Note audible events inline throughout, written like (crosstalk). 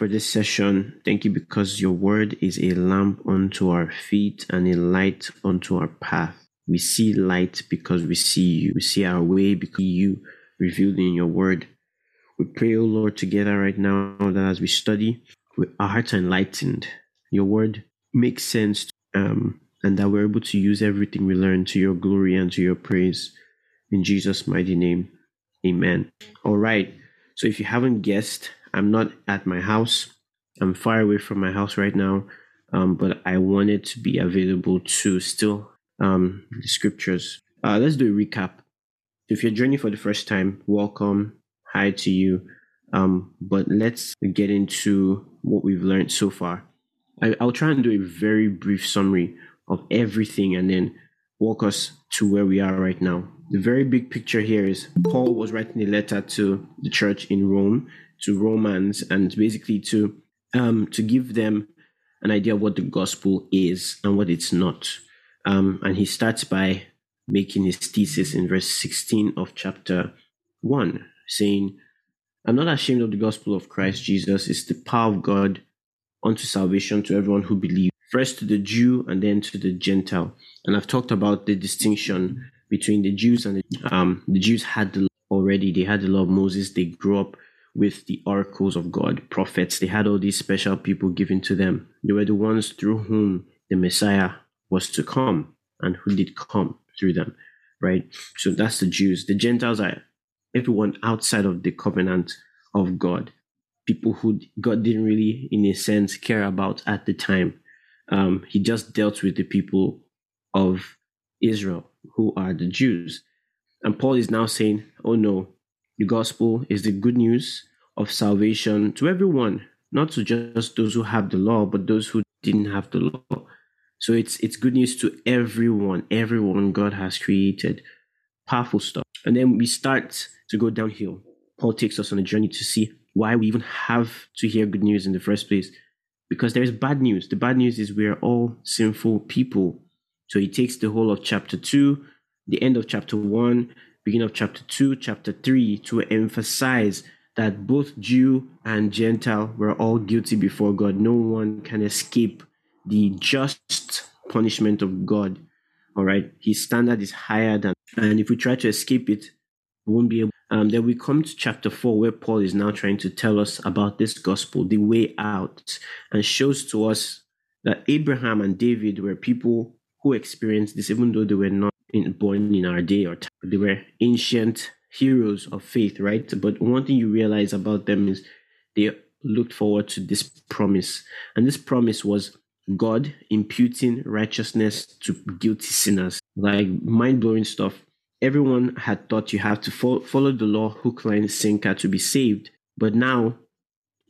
for this session. Thank you because your word is a lamp unto our feet and a light unto our path. We see light because we see you. We see our way because you revealed in your word. We pray, O Lord, together right now that as we study, our hearts are enlightened. Your word makes sense, um, and that we're able to use everything we learn to your glory and to your praise. In Jesus' mighty name, amen. All right. So if you haven't guessed, I'm not at my house. I'm far away from my house right now, um, but I wanted to be available to still um, the scriptures. Uh, let's do a recap. If you're joining for the first time, welcome. Hi to you. Um, but let's get into what we've learned so far. I, I'll try and do a very brief summary of everything and then walk us to where we are right now. The very big picture here is Paul was writing a letter to the church in Rome, to Romans, and basically to um, to give them an idea of what the gospel is and what it's not. Um, and he starts by making his thesis in verse 16 of chapter 1, saying, I'm not ashamed of the gospel of Christ Jesus. It's the power of God unto salvation to everyone who believes, first to the Jew and then to the Gentile. And I've talked about the distinction between the Jews and the, um, the Jews had the law already, they had the law of Moses. They grew up with the oracles of God, prophets. They had all these special people given to them. They were the ones through whom the Messiah was to come and who did come through them, right? So that's the Jews. The Gentiles are everyone outside of the covenant of God, people who God didn't really, in a sense, care about at the time. Um, he just dealt with the people of Israel, who are the Jews. And Paul is now saying, oh no, the gospel is the good news of salvation to everyone, not to just those who have the law, but those who didn't have the law. So it's it's good news to everyone, everyone God has created. Powerful stuff. And then we start to go downhill. Paul takes us on a journey to see why we even have to hear good news in the first place. Because there is bad news. The bad news is we are all sinful people. So he takes the whole of chapter 2, the end of chapter 1, beginning of chapter 2, chapter 3 to emphasize that both Jew and Gentile were all guilty before God. No one can escape the just punishment of God. All right. His standard is higher than, and if we try to escape it, we won't be able. Um, then we come to chapter 4, where Paul is now trying to tell us about this gospel, the way out, and shows to us that Abraham and David were people who experienced this, even though they were not in, born in our day or time. They were ancient heroes of faith, right? But one thing you realize about them is they looked forward to this promise. And this promise was God imputing righteousness to guilty sinners. Like mind blowing stuff everyone had thought you have to fo- follow the law, hook, line, sinker to be saved. But now,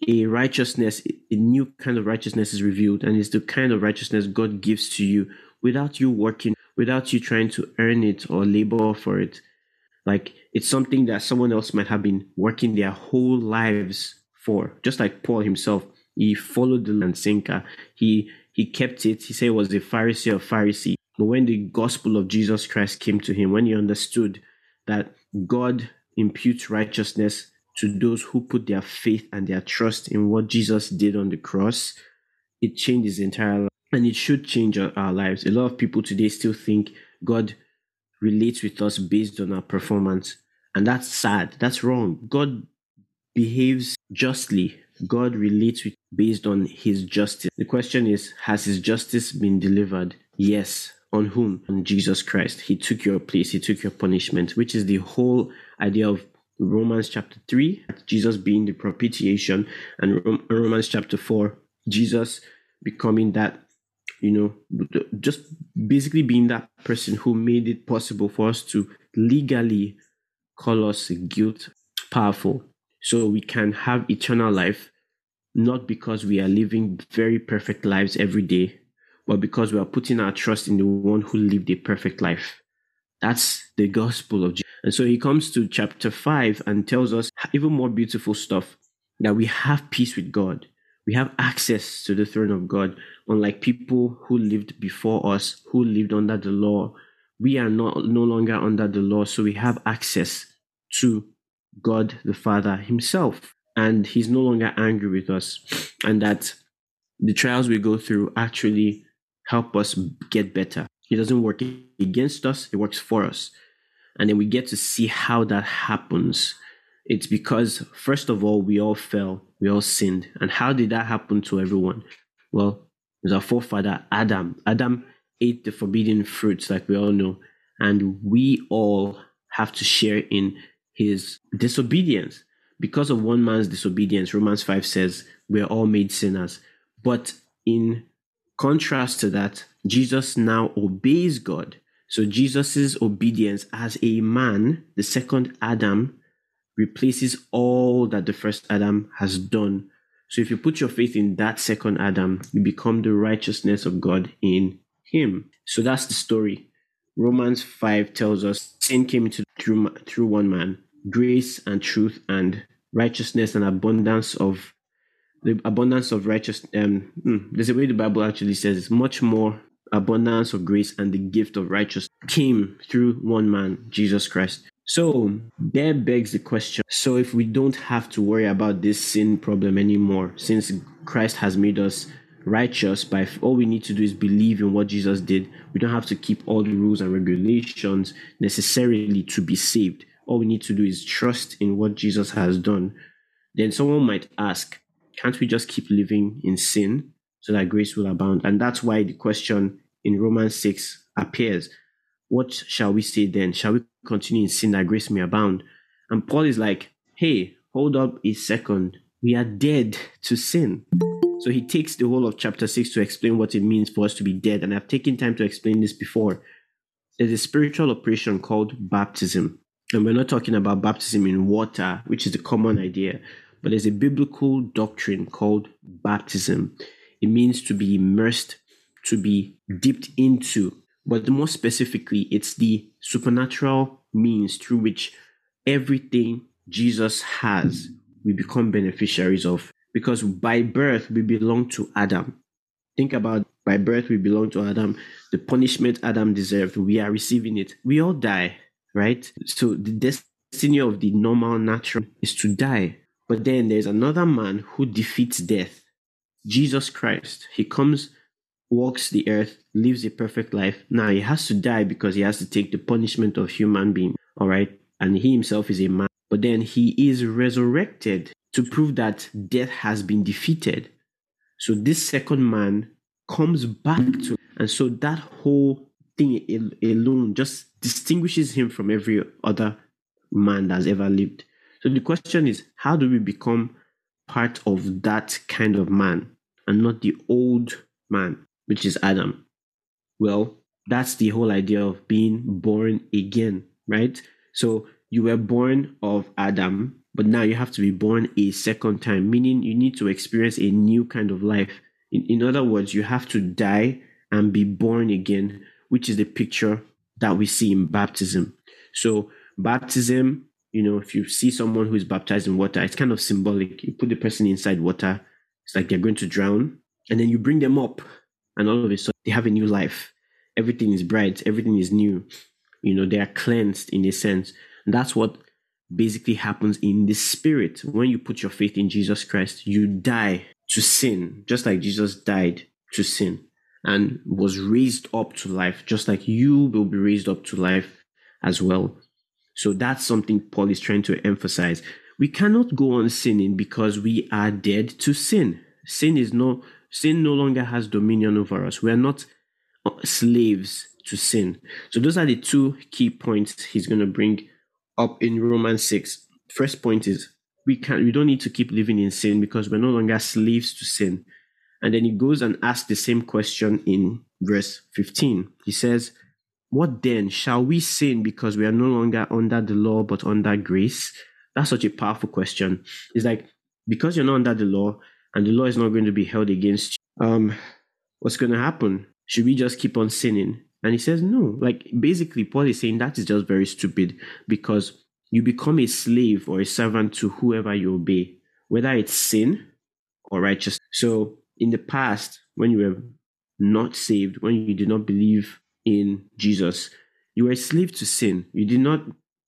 a righteousness, a new kind of righteousness is revealed, and it's the kind of righteousness God gives to you without you working, without you trying to earn it or labor for it. Like it's something that someone else might have been working their whole lives for. Just like Paul himself, he followed the land sinker. He he kept it. He said it was a Pharisee of Pharisee. But when the gospel of Jesus Christ came to him, when he understood that God imputes righteousness to those who put their faith and their trust in what Jesus did on the cross, it changed his entire life. And it should change our, our lives. A lot of people today still think God relates with us based on our performance. And that's sad. That's wrong. God behaves justly. God relates with based on his justice. The question is, has his justice been delivered? Yes on whom? On Jesus Christ. He took your place, He took your punishment, which is the whole idea of Romans chapter 3, Jesus being the propitiation, and Romans chapter 4, Jesus becoming that, you know, just basically being that person who made it possible for us to legally call us guilt powerful. So we can have eternal life, not because we are living very perfect lives every day, but because we are putting our trust in the one who lived a perfect life. That's the gospel of Jesus. And so he comes to chapter 5 and tells us even more beautiful stuff that we have peace with God. We have access to the throne of God, unlike people who lived before us, who lived under the law. We are not, no longer under the law, so we have access to God the Father Himself. and he's no longer angry with us, and that the trials we go through actually help us get better. It doesn't work against us, it works for us. And then we get to see how that happens. It's because, first of all, we all fell, we all sinned. And how did that happen to everyone? Well, it was our forefather, Adam. Adam ate the forbidden fruits, like we all know. And we all have to share in his disobedience. Because of one man's disobedience, Romans 5 says, we're all made sinners. But in contrast to that, Jesus now obeys God. So Jesus' obedience as a man, the second Adam, replaces all that the first Adam has done. So if you put your faith in that second Adam, you become the righteousness of God in him. So that's the story. Romans 5 tells us sin came into through, through one man, grace and truth and righteousness and abundance of the abundance of righteous um hmm, there's a way the bible actually says it's much more abundance of grace and the gift of righteousness came through one man jesus christ. So there begs the question so if we don't have to worry about this sin problem anymore since christ has made us righteous by all we need to do is believe in what jesus did we don't have to keep all the rules and regulations necessarily to be saved. All we need to do is trust in what jesus has done. Then someone might ask can't we just keep living in sin so that grace will abound? And that's why the question in Romans 6 appears. What shall we say then? Shall we continue in sin that grace may abound? And Paul is like, hey, hold up a second. We are dead to sin. So he takes the whole of chapter 6 to explain what it means for us to be dead. And I've taken time to explain this before. There's a spiritual operation called baptism. And we're not talking about baptism in water, which is the common idea. But there's a biblical doctrine called baptism. It means to be immersed, to be dipped into. But more specifically, it's the supernatural means through which everything Jesus has, we become beneficiaries of. Because by birth, we belong to Adam. Think about by birth, we belong to Adam. The punishment Adam deserved, we are receiving it. We all die, right? So the destiny of the normal natural is to die. But then there's another man who defeats death Jesus Christ. He comes, walks the earth, lives a perfect life. Now he has to die because he has to take the punishment of human being. All right. And he himself is a man. But then he is resurrected to prove that death has been defeated. So this second man comes back to, and so that whole thing alone just distinguishes him from every other man that's ever lived. So the question is, how do we become part of that kind of man and not the old man, which is Adam? Well, that's the whole idea of being born again, right? So you were born of Adam, but now you have to be born a second time, meaning you need to experience a new kind of life. In, in other words, you have to die and be born again, which is the picture that we see in baptism. So, baptism you know, if you see someone who is baptized in water, it's kind of symbolic. You put the person inside water, it's like they're going to drown, and then you bring them up, and all of a sudden they have a new life. Everything is bright, everything is new. You know, they are cleansed in a sense. And that's what basically happens in the spirit. When you put your faith in Jesus Christ, you die to sin, just like Jesus died to sin and was raised up to life, just like you will be raised up to life as well. So that's something Paul is trying to emphasize. We cannot go on sinning because we are dead to sin. Sin is no sin no longer has dominion over us. We are not slaves to sin. So those are the two key points he's going to bring up in Romans 6. First point is we can we don't need to keep living in sin because we're no longer slaves to sin. And then he goes and asks the same question in verse 15. He says, what then? Shall we sin because we are no longer under the law but under grace? That's such a powerful question. It's like, because you're not under the law and the law is not going to be held against you, um, what's going to happen? Should we just keep on sinning? And he says, no. Like, basically, Paul is saying that is just very stupid because you become a slave or a servant to whoever you obey, whether it's sin or righteousness. So, in the past, when you were not saved, when you did not believe in Jesus. You were a slave to sin. You did not,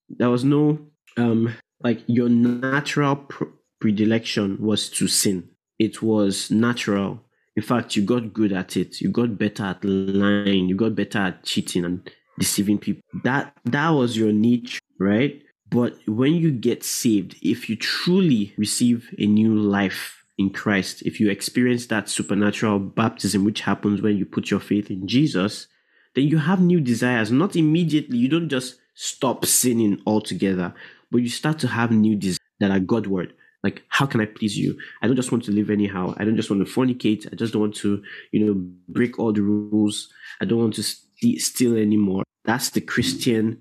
there was no, um, like your natural pr- predilection was to sin. It was natural. In fact, you got good at it. You got better at lying. You got better at cheating and deceiving people. That that was your niche, right? But when you get saved, if you truly receive a new life in Christ, if you experience that supernatural baptism, which happens when you put your faith in Jesus, then you have new desires. Not immediately, you don't just stop sinning altogether, but you start to have new desires that are Godward. Like, how can I please you? I don't just want to live anyhow. I don't just want to fornicate. I just don't want to, you know, break all the rules. I don't want to st- steal anymore. That's the Christian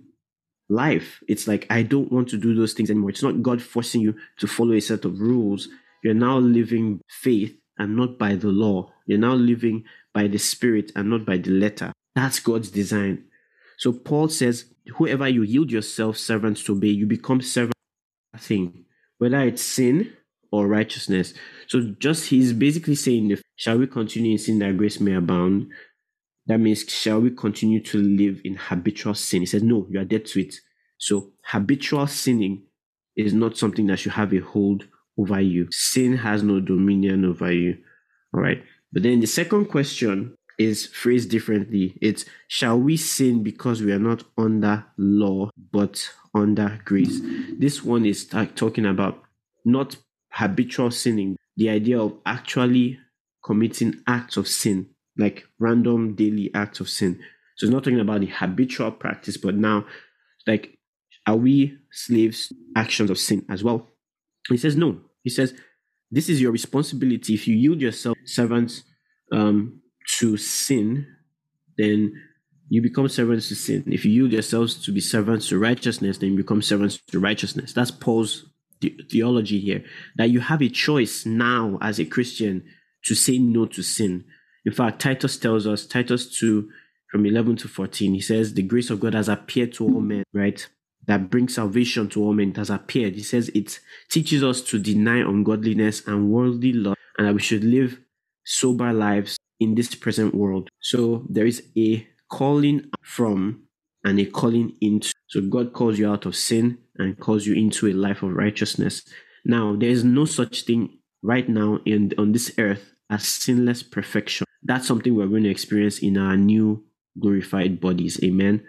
life. It's like, I don't want to do those things anymore. It's not God forcing you to follow a set of rules. You're now living faith and not by the law. You're now living by the spirit and not by the letter. That's God's design. So Paul says, whoever you yield yourself servants to obey, you become servant thing, whether it's sin or righteousness. So just he's basically saying, shall we continue in sin that grace may abound? That means, shall we continue to live in habitual sin? He says, no, you are dead to it. So habitual sinning is not something that should have a hold over you. Sin has no dominion over you. All right. But then the second question is phrased differently. It's shall we sin because we are not under law but under grace? This one is talking about not habitual sinning, the idea of actually committing acts of sin, like random daily acts of sin. So it's not talking about the habitual practice, but now, like, are we slaves actions of sin as well? He says no. He says this is your responsibility. If you yield yourself servants um, to sin, then you become servants to sin. If you yield yourselves to be servants to righteousness, then you become servants to righteousness. That's Paul's theology here. That you have a choice now as a Christian to say no to sin. In fact, Titus tells us, Titus 2 from 11 to 14, he says, The grace of God has appeared to all men, right? That brings salvation to all men. It has appeared. He says it teaches us to deny ungodliness and worldly love and that we should live sober lives in this present world. So there is a calling from and a calling into. So God calls you out of sin and calls you into a life of righteousness. Now, there is no such thing right now in on this earth as sinless perfection. That's something we're going to experience in our new glorified bodies. Amen.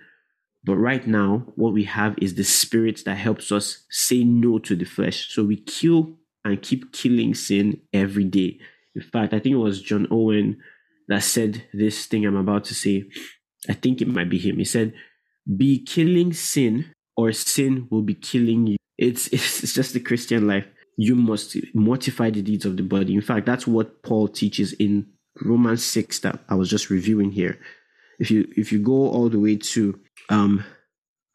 But right now, what we have is the spirit that helps us say no to the flesh. So we kill and keep killing sin every day. In fact, I think it was John Owen that said this thing I'm about to say. I think it might be him. He said, Be killing sin, or sin will be killing you. (laughs) It's, it's, just the Christian life. You must mortify the deeds of the body. In fact, that's what Paul teaches in Romans 6 that I was just reviewing here. If you if you go all the way to um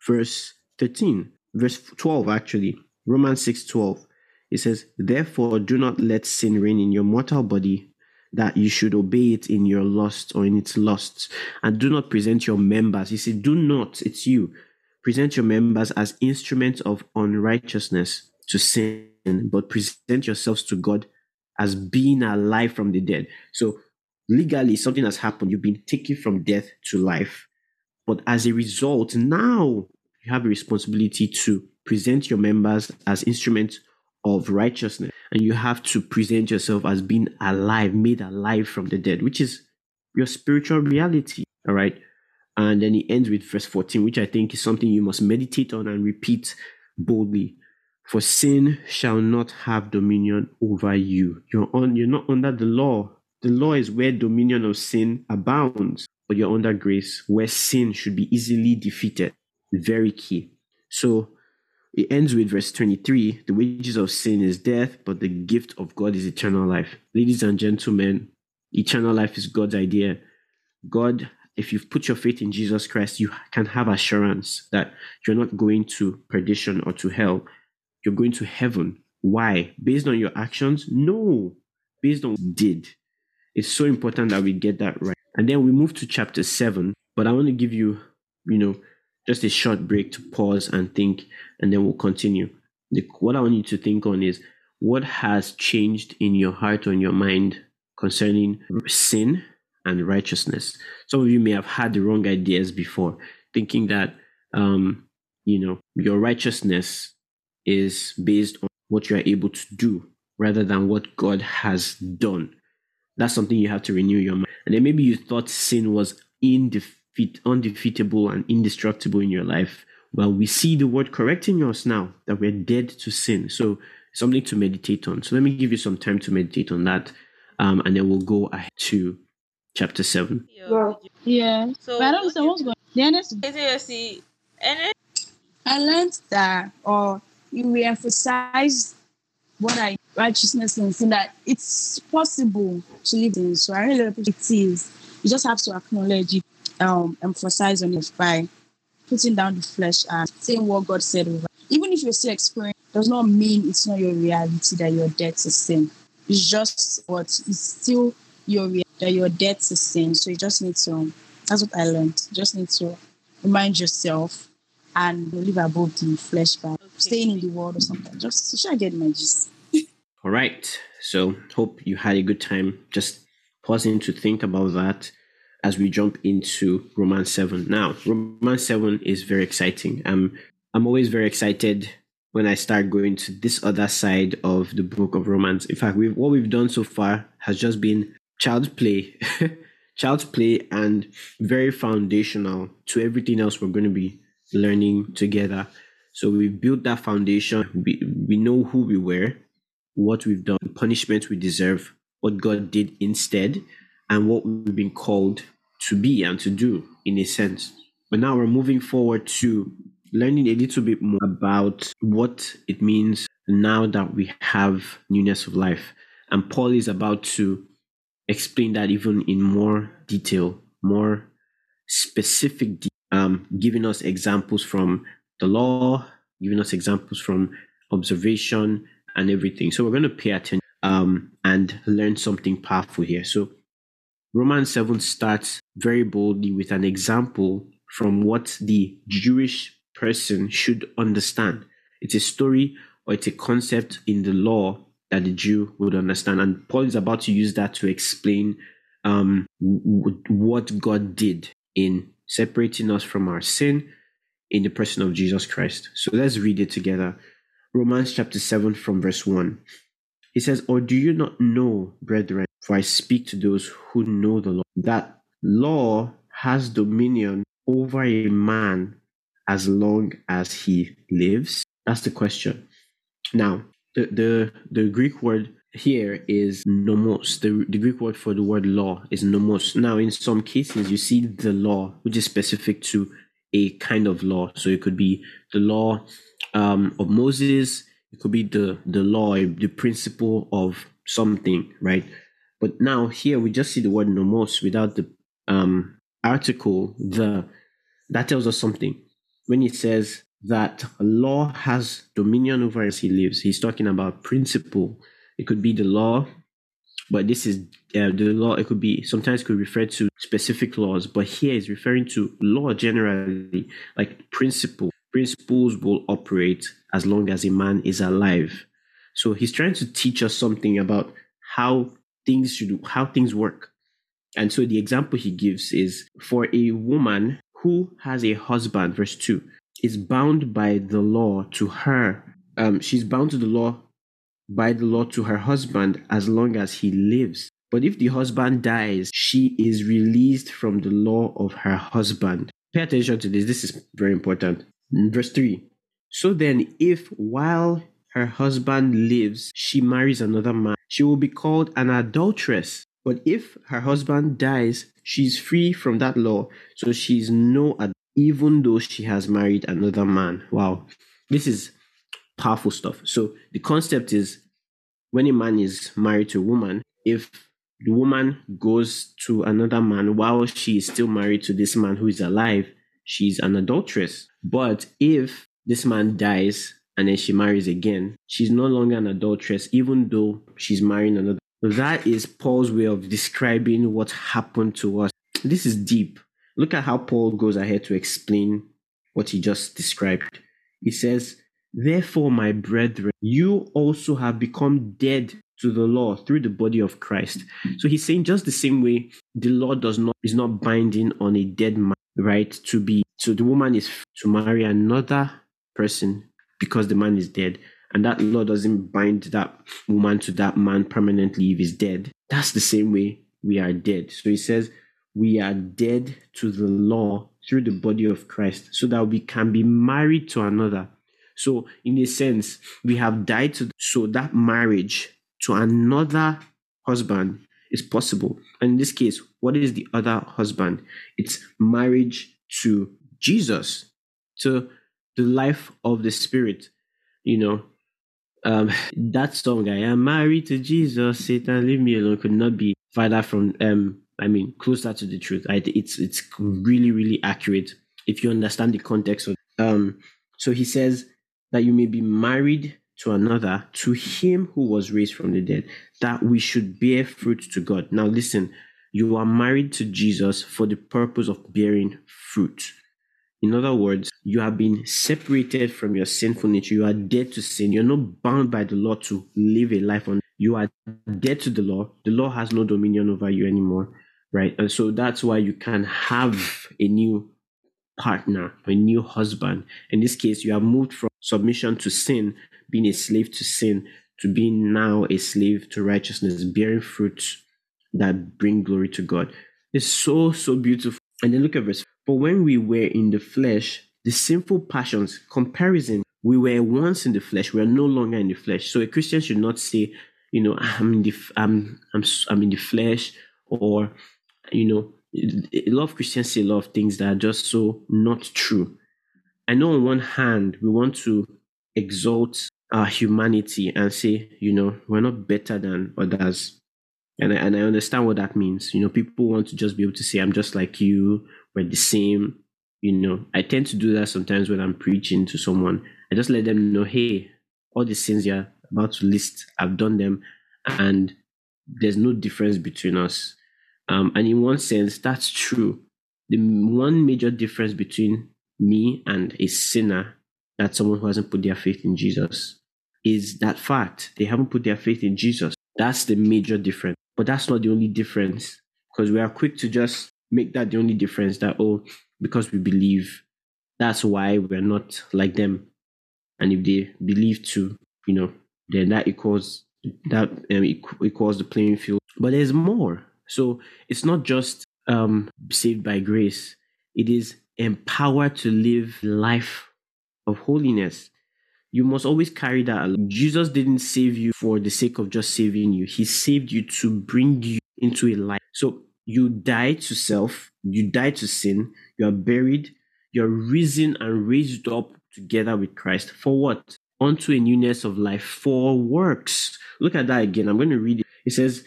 verse 13, verse 12 actually, Romans 6 12, it says, Therefore do not let sin reign in your mortal body that you should obey it in your lust or in its lusts. And do not present your members. He said, Do not, it's you. Present your members as instruments of unrighteousness to sin, but present yourselves to God as being alive from the dead. So legally, something has happened. You've been taken from death to life. But as a result, now you have a responsibility to present your members as instruments of righteousness. And you have to present yourself as being alive, made alive from the dead, which is your spiritual reality. All right. And then he ends with verse 14, which I think is something you must meditate on and repeat boldly. For sin shall not have dominion over you. You're on you're not under the law. The law is where dominion of sin abounds, but you're under grace, where sin should be easily defeated. Very key. So it ends with verse 23 The wages of sin is death, but the gift of God is eternal life. Ladies and gentlemen, eternal life is God's idea. God, if you've put your faith in Jesus Christ, you can have assurance that you're not going to perdition or to hell. You're going to heaven. Why? Based on your actions? No. Based on did. It's so important that we get that right. And then we move to chapter 7, but I want to give you, you know, just a short break to pause and think, and then we'll continue. The, what I want you to think on is what has changed in your heart or in your mind concerning sin and righteousness. Some of you may have had the wrong ideas before, thinking that um, you know your righteousness is based on what you are able to do rather than what God has done. That's something you have to renew your mind. And then maybe you thought sin was indefeat, undefeatable and indestructible in your life. Well, we see the word correcting us now that we're dead to sin. So something to meditate on. So let me give you some time to meditate on that. Um, and then we'll go ahead to chapter 7. Yeah. So, but I don't understand what's going on. The honest. I learned that, or you re-emphasize what I righteousness and sin that it's possible to live in. So I really appreciate it is. You just have to acknowledge it, um, emphasize on it by putting down the flesh and saying what God said over. Even if you're still experiencing, does not mean it's not your reality that you're dead to sin. It's just what it's still your reality that you're dead to sin. So you just need to. That's what I learned. You just need to remind yourself and live above the flesh by okay. staying in the world or something. Just should I get my gist? All right. So hope you had a good time. Just pausing to think about that as we jump into Romans 7. Now, Romans 7 is very exciting. Um, I'm always very excited when I start going to this other side of the book of Romans. In fact, we've, what we've done so far has just been child's play, (laughs) child's play, and very foundational to everything else we're going to be learning together. So we built that foundation. We, we know who we were, what we've done, the punishment we deserve, what God did instead, and what we've been called to be and to do in a sense. But now we're moving forward to learning a little bit more about what it means now that we have newness of life. And Paul is about to explain that even in more detail, more specific um, giving us examples from the law, giving us examples from observation and everything. So we're going to pay attention um, and learn something powerful here. So Romans 7 starts very boldly with an example from what the Jewish person should understand. It's a story or it's a concept in the law that the Jew would understand. And Paul is about to use that to explain um, w- what God did in separating us from our sin in the person of Jesus Christ. So let's read it together. Romans chapter 7 from verse 1. He says, Or do you not know, brethren, for I speak to those who know the law, that law has dominion over a man as long as he lives? That's the question. Now, the, the, the Greek word here is nomos. The, the Greek word for the word law is nomos. Now, in some cases, you see the law, which is specific to a kind of law. So it could be the law um, of Moses, it could be the, the law, the principle of something, right? But now here we just see the word nomos without the um, article, the. That tells us something. When it says that law has dominion over as he lives, he's talking about principle it could be the law, but this is uh, the law. It could be sometimes could refer to specific laws, but here is referring to law generally, like principle. Principles will operate as long as a man is alive. So he's trying to teach us something about how things should how things work. And so the example he gives is for a woman who has a husband, verse 2, is bound by the law to her. Um, she's bound to the law by the law to her husband as long as he lives. But if the husband dies, she is released from the law of her husband. Pay attention to this. This is very important. Verse 3. So then, if while her husband lives, she marries another man, she will be called an adulteress. But if her husband dies, she's free from that law. So she's no, ad- even though she has married another man. Wow. This is powerful stuff. So the concept is when a man is married to a woman, if the woman goes to another man while she is still married to this man who is alive, she's an adulteress. But if this man dies and then she marries again, she's no longer an adulteress, even though she's marrying another. That is Paul's way of describing what happened to us. This is deep. Look at how Paul goes ahead to explain what he just described. He says, Therefore, my brethren, you also have become dead to the law through the body of Christ. So he's saying just the same way the law does not is not binding on a dead man, right? To be so the woman is to marry another person because the man is dead. and that law doesn't bind that woman to that man permanently if he's dead, that's the same way we are dead. So he says, we are dead to the law through the body of Christ so that we can be married to another. So, in a sense, we have died to, so that marriage to another husband is possible. And in this case, what is the other husband? It's marriage to Jesus, to the life of the Spirit. You know, um, that song, I am married to Jesus, Satan, leave me alone, could not be farther from, um, I mean, closer to the truth. I, it's, it's really, really accurate if you understand the context of, um, so he says that you may be married to another, to him who was raised from the dead, that we should bear fruit to God. Now, listen, you are married to Jesus for the purpose of bearing fruit. In other words, you have been separated from your sinful nature. You are dead to sin. You're not bound by the law to live a life on. You are dead to the law. The law has no dominion over you anymore, right? And so that's why you can have a new partner, a new husband. In this case, you have moved from submission to sin, being a slave to sin, to being now a slave to righteousness, bearing fruit that bring glory to God. It's so, so beautiful. And then look at verse. But when we were in the flesh, the sinful passions, comparison, we were once in the flesh, we are no longer in the flesh. So a Christian should not say, you know, I'm in the, I'm, I'm, I'm in the flesh, or, you know, a lot of Christians say a lot of things that are just so not true. I know on one hand, we want to exalt our humanity and say, you know, we're not better than others. And I, and I understand what that means. You know, people want to just be able to say, I'm just like you, we're the same. You know, I tend to do that sometimes when I'm preaching to someone. I just let them know, hey, all the sins you're about to list, I've done them, and there's no difference between us. Um, and in one sense, that's true. The one major difference between me and a sinner, that's someone who hasn't put their faith in Jesus, is that fact. They haven't put their faith in Jesus. That's the major difference. But that's not the only difference because we are quick to just make that the only difference that, oh, because we believe, that's why we're not like them. And if they believe too, you know, then that equals that um, equals the playing field. But there's more. So it's not just um, saved by grace, it is empowered to live life of holiness. You must always carry that. Jesus didn't save you for the sake of just saving you. He saved you to bring you into a life. So you die to self, you die to sin, you are buried, you're risen and raised up together with Christ. For what? Unto a newness of life, for works. Look at that again. I'm going to read it. It says,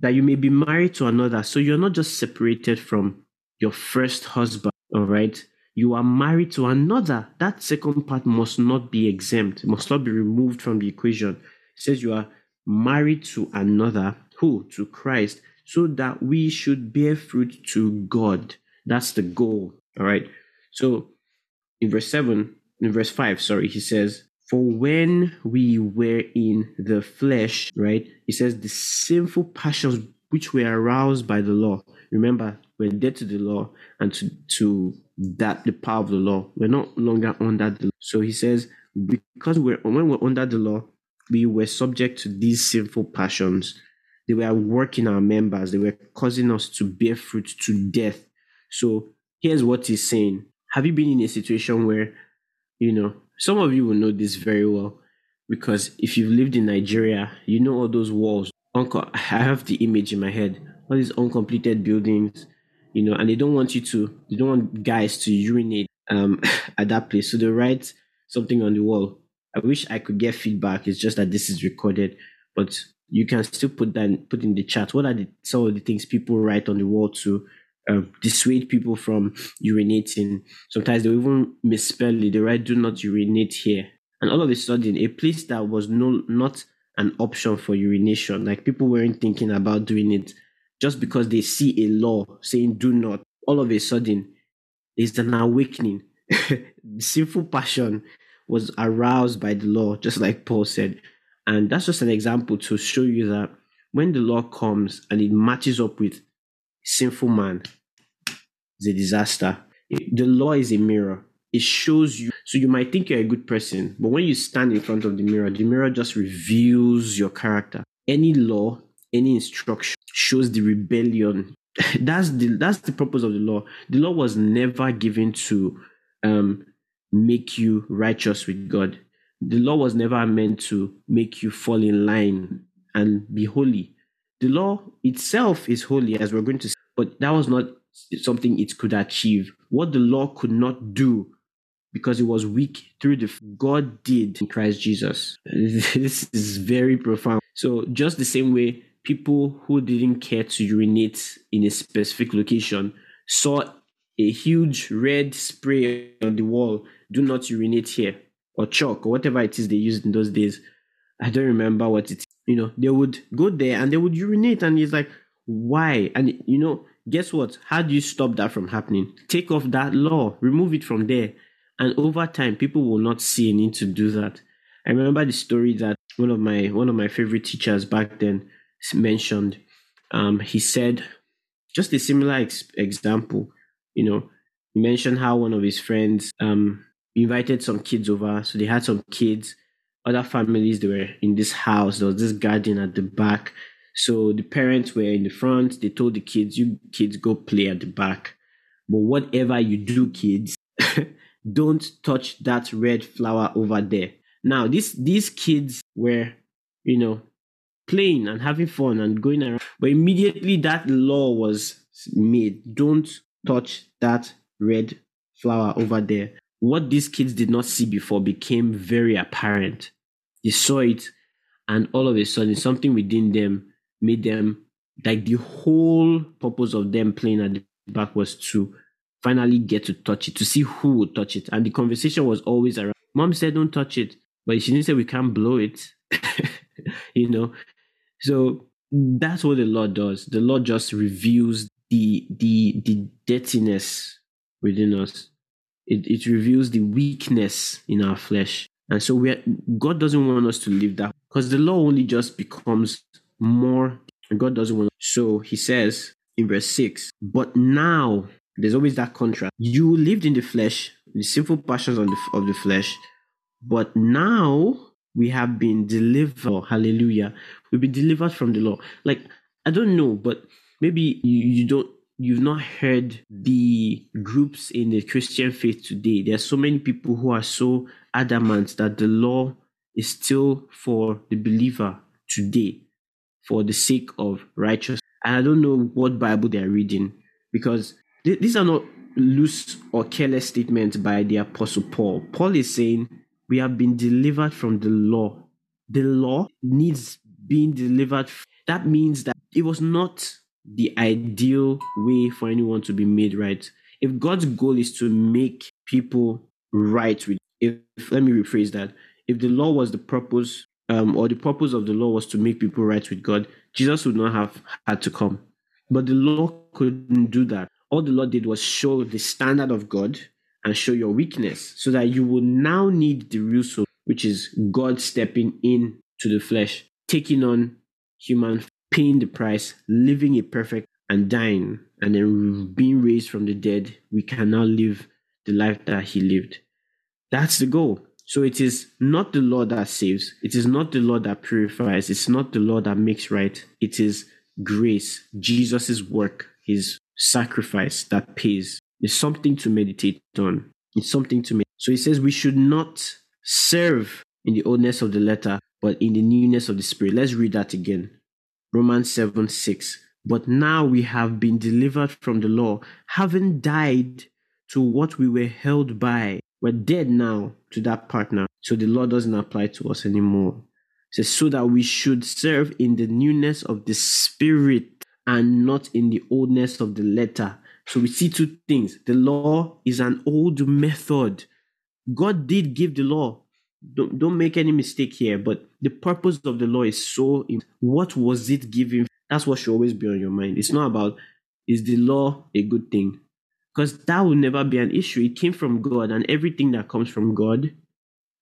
that you may be married to another. So you're not just separated from your first husband, all right? You are married to another. That second part must not be exempt, must not be removed from the equation. It says you are married to another, who? To Christ, so that we should bear fruit to God. That's the goal, all right? So in verse 7, in verse 5, sorry, he says, for when we were in the flesh, right? he says the sinful passions which were aroused by the law. Remember, we're dead to the law and to, to that the power of the law. We're not longer under the law. So he says, because we're when we're under the law, we were subject to these sinful passions. They were working our members, they were causing us to bear fruit to death. So here's what he's saying. Have you been in a situation where, you know, some of you will know this very well because if you've lived in Nigeria, you know all those walls. Uncle, I have the image in my head, all these uncompleted buildings, you know, and they don't want you to, they don't want guys to urinate um, (laughs) at that place. So they write something on the wall. I wish I could get feedback. It's just that this is recorded, but you can still put that put in the chat. What are the, some of the things people write on the wall to uh, dissuade people from urinating. Sometimes they even misspell it. They write "do not urinate here," and all of a sudden, a place that was no not an option for urination, like people weren't thinking about doing it, just because they see a law saying "do not." All of a sudden, there's an awakening. (laughs) sinful passion was aroused by the law, just like Paul said. And that's just an example to show you that when the law comes and it matches up with sinful man, it's a disaster. The law is a mirror. It shows you. So you might think you're a good person, but when you stand in front of the mirror, the mirror just reveals your character. Any law, any instruction shows the rebellion. (laughs) that's the that's the purpose of the law. The law was never given to um, make you righteous with God. The law was never meant to make you fall in line and be holy. The law itself is holy, as we're going to see, but that was not something it could achieve. What the law could not do because it was weak through the God did in Christ Jesus. (laughs) this is very profound. So just the same way people who didn't care to urinate in a specific location saw a huge red spray on the wall, do not urinate here, or chalk, or whatever it is they used in those days. I don't remember what it, you know, they would go there and they would urinate, and it's like, why? And you know, guess what? How do you stop that from happening? Take off that law, remove it from there. And over time, people will not see a need to do that. I remember the story that one of my one of my favorite teachers back then mentioned. Um, he said, just a similar ex- example. You know, he mentioned how one of his friends um, invited some kids over. So they had some kids, other families. They were in this house. There was this garden at the back. So the parents were in the front. They told the kids, "You kids go play at the back." But whatever you do, kids, (laughs) don't touch that red flower over there. Now, these these kids were, you know, playing and having fun and going around. But immediately that law was made. Don't touch that red flower over there. What these kids did not see before became very apparent. They saw it, and all of a sudden, something within them made them like the whole purpose of them playing at the back was to finally get to touch it, to see who would touch it. And the conversation was always around. Mom said, don't touch it. But she didn't say we can't blow it. (laughs) you know? So that's what the law does. The law just reveals the the the dirtiness within us. It it reveals the weakness in our flesh. And so we are, God doesn't want us to live that because the law only just becomes more God doesn't want. So he says in verse 6, but now there's always that contrast. You lived in the flesh, the sinful passions of the, of the flesh, but now we have been delivered. Hallelujah. We've been delivered from the law. Like, I don't know, but maybe you, you don't you've not heard the groups in the Christian faith today. There are so many people who are so adamant that the law is still for the believer today for the sake of righteousness. And I don't know what Bible they're reading because these are not loose or careless statements by the Apostle Paul. Paul is saying, We have been delivered from the law. The law needs being delivered. That means that it was not the ideal way for anyone to be made right. If God's goal is to make people right with, if let me rephrase that, if the law was the purpose, um, or the purpose of the law was to make people right with God, Jesus would not have had to come. But the law couldn't do that all the Lord did was show the standard of God and show your weakness so that you will now need the real soul, which is God stepping in to the flesh, taking on human, paying the price, living a perfect and dying, and then being raised from the dead. We can now live the life that he lived. That's the goal. So it is not the law that saves. It is not the law that purifies. It's not the law that makes right. It is grace, Jesus' work, his sacrifice that pays. It's something to meditate on. It's something to make. So he says we should not serve in the oldness of the letter, but in the newness of the spirit. Let's read that again. Romans 7 6. But now we have been delivered from the law, having died to what we were held by. We're dead now to that partner. So the law doesn't apply to us anymore. So that we should serve in the newness of the spirit and not in the oldness of the letter. So we see two things. The law is an old method. God did give the law. Don't, don't make any mistake here, but the purpose of the law is so. What was it giving? That's what should always be on your mind. It's not about is the law a good thing? Because that will never be an issue. It came from God, and everything that comes from God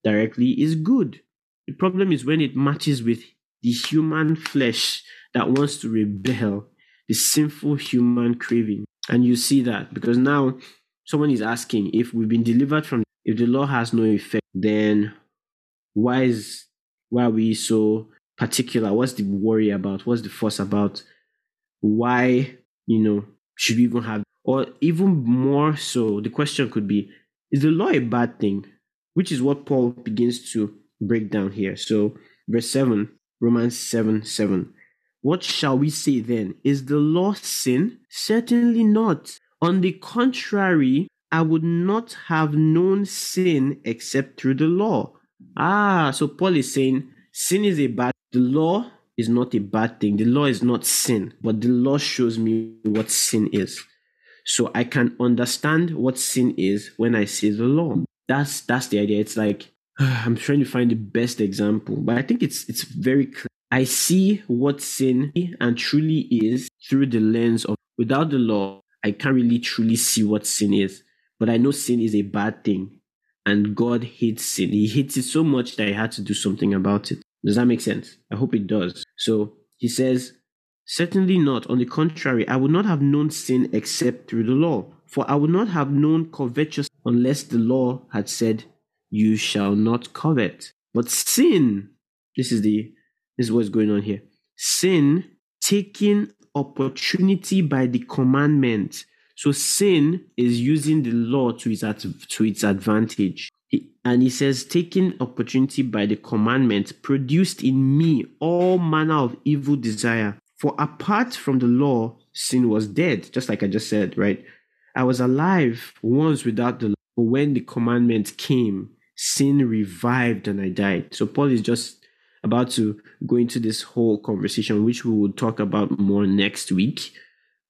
directly is good. The problem is when it matches with the human flesh that wants to rebel the sinful human craving. And you see that because now someone is asking if we've been delivered from if the law has no effect, then why is why are we so particular? What's the worry about? What's the fuss about? Why, you know, should we even have or even more so, the question could be, is the law a bad thing? Which is what Paul begins to break down here. So verse 7, Romans 7 7. What shall we say then? Is the law sin? Certainly not. On the contrary, I would not have known sin except through the law. Ah, so Paul is saying sin is a bad the law is not a bad thing. The law is not sin, but the law shows me what sin is. So I can understand what sin is when I see the law. That's that's the idea. It's like (sighs) I'm trying to find the best example, but I think it's it's very clear. I see what sin and truly is through the lens of without the law, I can't really truly see what sin is. But I know sin is a bad thing. And God hates sin. He hates it so much that he had to do something about it. Does that make sense? I hope it does. So he says, Certainly not. On the contrary, I would not have known sin except through the law. For I would not have known covetousness unless the law had said, You shall not covet. But sin, this is the this is what's going on here. Sin taking opportunity by the commandment. So sin is using the law to its to its advantage. And he says, taking opportunity by the commandment produced in me all manner of evil desire. For apart from the law, sin was dead, just like I just said, right? I was alive once without the law, but when the commandment came, sin revived and I died. So Paul is just about to go into this whole conversation, which we will talk about more next week.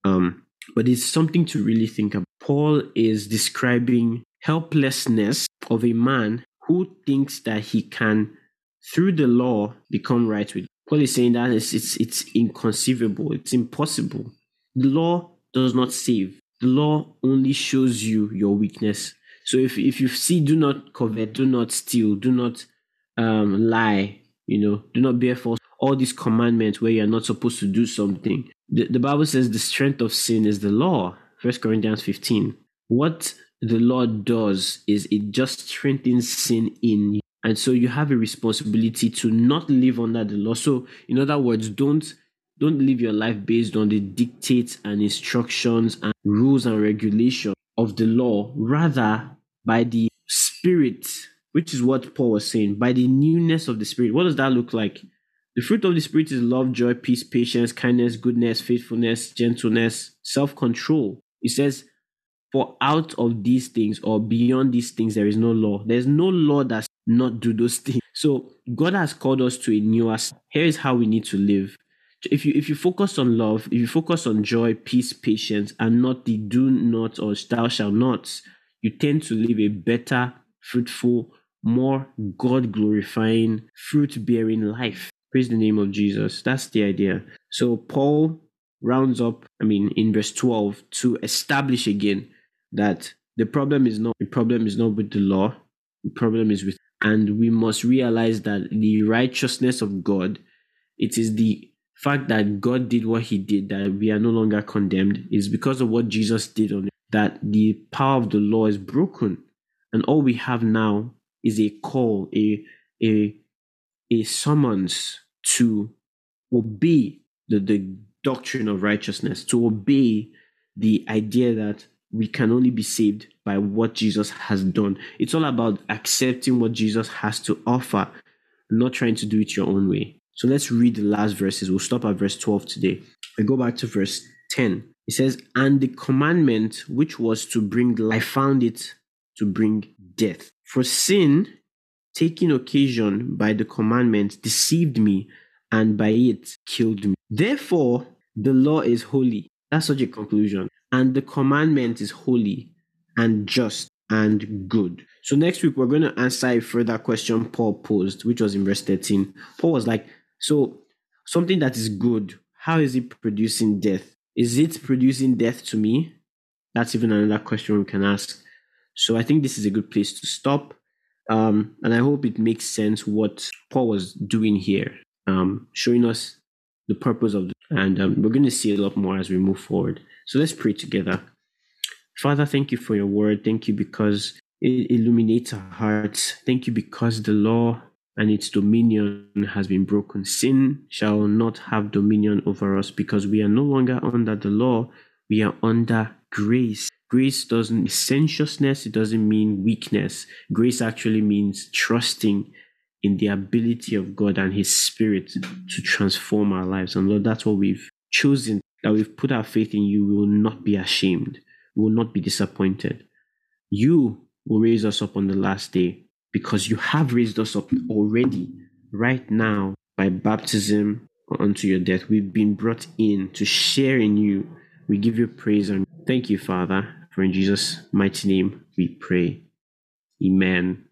Um, but it's something to really think about. Paul is describing helplessness of a man who thinks that he can, through the law, become right with. Paul is saying that it's, it's, it's inconceivable, it's impossible. The law does not save. The law only shows you your weakness. So if, if you see, do not covet, do not steal, do not um, lie, you know, do not bear false. All these commandments where you're not supposed to do something. The, the Bible says the strength of sin is the law. First Corinthians 15. What the law does is it just strengthens sin in you. And so you have a responsibility to not live under the law. So, in other words, don't don't live your life based on the dictates and instructions and rules and regulations of the law, rather by the spirit, which is what Paul was saying, by the newness of the spirit. What does that look like? The fruit of the spirit is love, joy, peace, patience, kindness, goodness, faithfulness, gentleness, self-control. It says for out of these things or beyond these things, there is no law. There's no law that's not do those (laughs) things. So God has called us to a newer. Here is how we need to live. If you if you focus on love, if you focus on joy, peace, patience, and not the do not or thou shall not, you tend to live a better, fruitful, more God glorifying, fruit bearing life. Praise the name of Jesus. That's the idea. So Paul rounds up, I mean, in verse 12 to establish again that the problem is not the problem is not with the law the problem is with and we must realize that the righteousness of god it is the fact that god did what he did that we are no longer condemned is because of what jesus did on it that the power of the law is broken and all we have now is a call a a a summons to obey the, the doctrine of righteousness to obey the idea that we can only be saved by what Jesus has done. It's all about accepting what Jesus has to offer, not trying to do it your own way. So let's read the last verses. We'll stop at verse 12 today. I go back to verse 10. It says, And the commandment which was to bring life, I found it to bring death. For sin, taking occasion by the commandment, deceived me, and by it killed me. Therefore, the law is holy. That's such a conclusion and the commandment is holy and just and good. So next week we're going to answer a further question Paul posed, which was in verse 13. Paul was like, So something that is good, how is it producing death? Is it producing death to me? That's even another question we can ask. So I think this is a good place to stop. Um, and I hope it makes sense what Paul was doing here, um, showing us the purpose of the, and um, we're going to see a lot more as we move forward. So let's pray together. Father, thank you for your word. Thank you because it illuminates our hearts. Thank you because the law and its dominion has been broken. Sin shall not have dominion over us because we are no longer under the law, we are under grace. Grace doesn't licentiousness, it doesn't mean weakness. Grace actually means trusting in the ability of God and His Spirit to transform our lives. And Lord, that's what we've chosen, that we've put our faith in you. We will not be ashamed, we will not be disappointed. You will raise us up on the last day because you have raised us up already, right now, by baptism unto your death. We've been brought in to share in you. We give you praise and thank you, Father, for in Jesus' mighty name we pray. Amen.